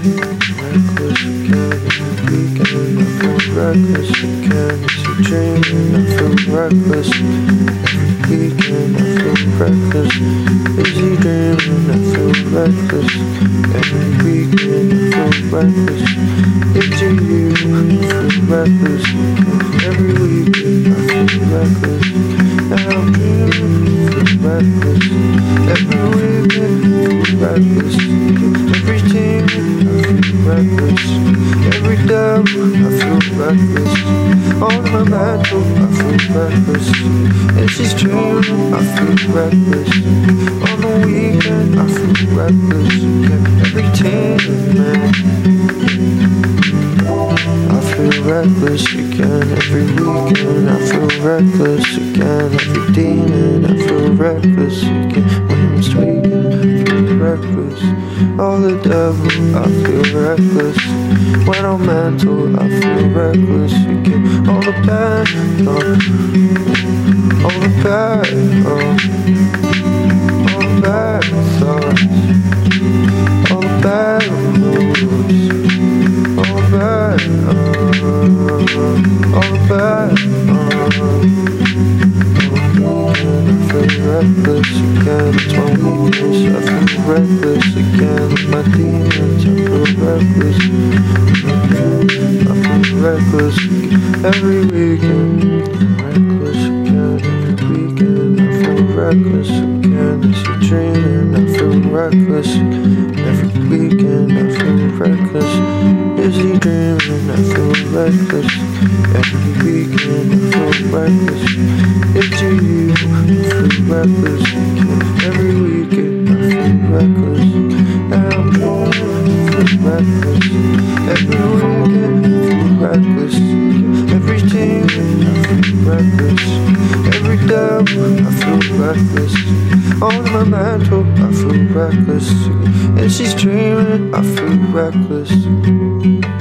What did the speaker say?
I feel reckless again. Is he dreaming? I feel reckless weekend. I feel reckless. He dreaming? I feel reckless every weekend. I feel reckless. It's you. I feel reckless every weekend. I feel reckless. Now I'm dreaming. I feel reckless reckless. Every day, I feel reckless. On my mantle, I feel reckless. And she's dreaming, I feel reckless. On the weekend, I feel reckless. Yeah, every team, man. I feel reckless again every weekend. I feel reckless again every demon. I feel reckless again when I'm. Reckless. All the devil, I feel reckless. When I'm mental, I feel reckless again. All the bad, uh, all the bad, uh, all the bad thoughts, all the bad moves. All bad, uh, all bad, uh, I feel reckless again, it's my weakness, I feel reckless again, my demons, I feel reckless, I feel reckless every weekend, reckless again, every weekend, I feel reckless again, it's a dreaming, I feel reckless, every weekend, I feel reckless. He dreaming? I feel reckless. Every weekend I feel reckless. It's you, I feel reckless. Every weekend I feel reckless. Now I'm I feel reckless. Every weekend I feel reckless. Every team I feel reckless. Every day I feel reckless. On my mantle I feel reckless. And she's dreaming, I feel reckless.